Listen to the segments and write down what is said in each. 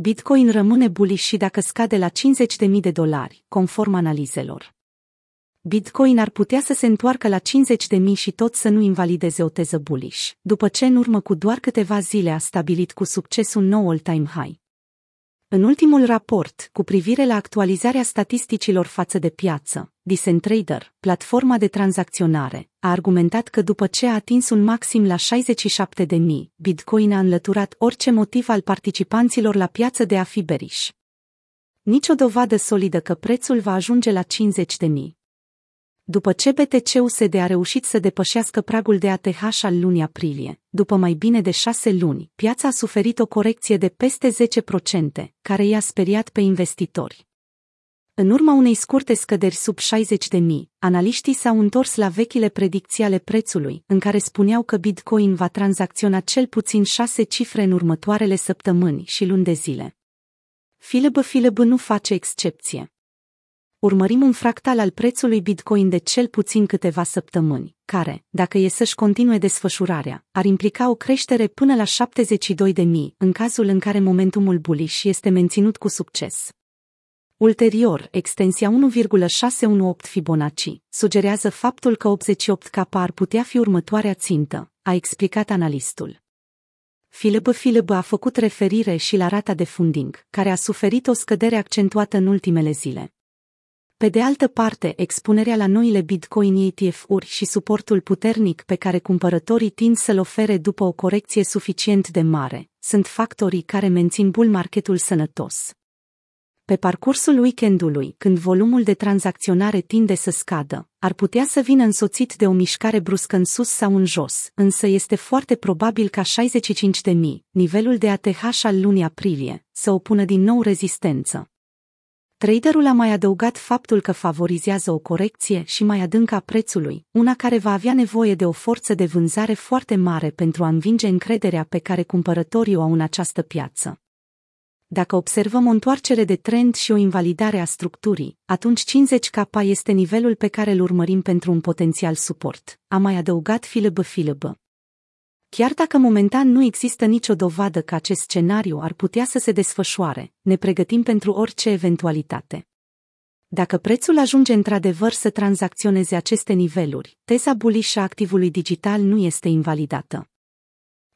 Bitcoin rămâne bullish și dacă scade la 50.000 de dolari, conform analizelor. Bitcoin ar putea să se întoarcă la 50.000 și tot să nu invalideze o teză bullish, după ce în urmă cu doar câteva zile a stabilit cu succes un nou all-time high. În ultimul raport, cu privire la actualizarea statisticilor față de piață, Decentrader, platforma de tranzacționare, a argumentat că după ce a atins un maxim la 67.000, Bitcoin a înlăturat orice motiv al participanților la piață de a fi beriș. Nici o dovadă solidă că prețul va ajunge la 50.000. După ce BTC-USD a reușit să depășească pragul de ATH al lunii aprilie, după mai bine de șase luni, piața a suferit o corecție de peste 10%, care i-a speriat pe investitori. În urma unei scurte scăderi sub 60 de mii, analiștii s-au întors la vechile predicții ale prețului, în care spuneau că Bitcoin va tranzacționa cel puțin șase cifre în următoarele săptămâni și luni de zile. Filebă Filebă nu face excepție. Urmărim un fractal al prețului Bitcoin de cel puțin câteva săptămâni, care, dacă e să-și continue desfășurarea, ar implica o creștere până la 72 de mii, în cazul în care momentumul bullish este menținut cu succes. Ulterior, extensia 1,618 Fibonacci sugerează faptul că 88K ar putea fi următoarea țintă, a explicat analistul. Philip Philip a făcut referire și la rata de funding, care a suferit o scădere accentuată în ultimele zile. Pe de altă parte, expunerea la noile Bitcoin ETF-uri și suportul puternic pe care cumpărătorii tind să-l ofere după o corecție suficient de mare, sunt factorii care mențin bull marketul sănătos. Pe parcursul weekendului, când volumul de tranzacționare tinde să scadă, ar putea să vină însoțit de o mișcare bruscă în sus sau în jos, însă este foarte probabil ca 65.000, nivelul de ATH al lunii aprilie, să opună din nou rezistență. Traderul a mai adăugat faptul că favorizează o corecție și mai adâncă a prețului, una care va avea nevoie de o forță de vânzare foarte mare pentru a învinge încrederea pe care cumpărătorii o au în această piață. Dacă observăm o întoarcere de trend și o invalidare a structurii, atunci 50K este nivelul pe care îl urmărim pentru un potențial suport, a mai adăugat Filebă Filebă. Chiar dacă momentan nu există nicio dovadă că acest scenariu ar putea să se desfășoare, ne pregătim pentru orice eventualitate. Dacă prețul ajunge într-adevăr să tranzacționeze aceste niveluri, teza bullish a activului digital nu este invalidată.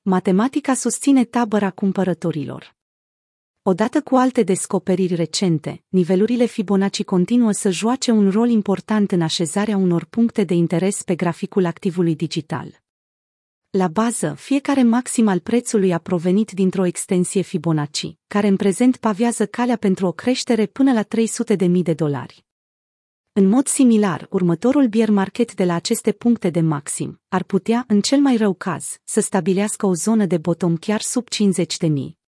Matematica susține tabăra cumpărătorilor. Odată cu alte descoperiri recente, nivelurile Fibonacci continuă să joace un rol important în așezarea unor puncte de interes pe graficul activului digital. La bază, fiecare maxim al prețului a provenit dintr-o extensie Fibonacci, care în prezent pavează calea pentru o creștere până la 300.000 de dolari. În mod similar, următorul bear market de la aceste puncte de maxim ar putea, în cel mai rău caz, să stabilească o zonă de bottom chiar sub 50.000.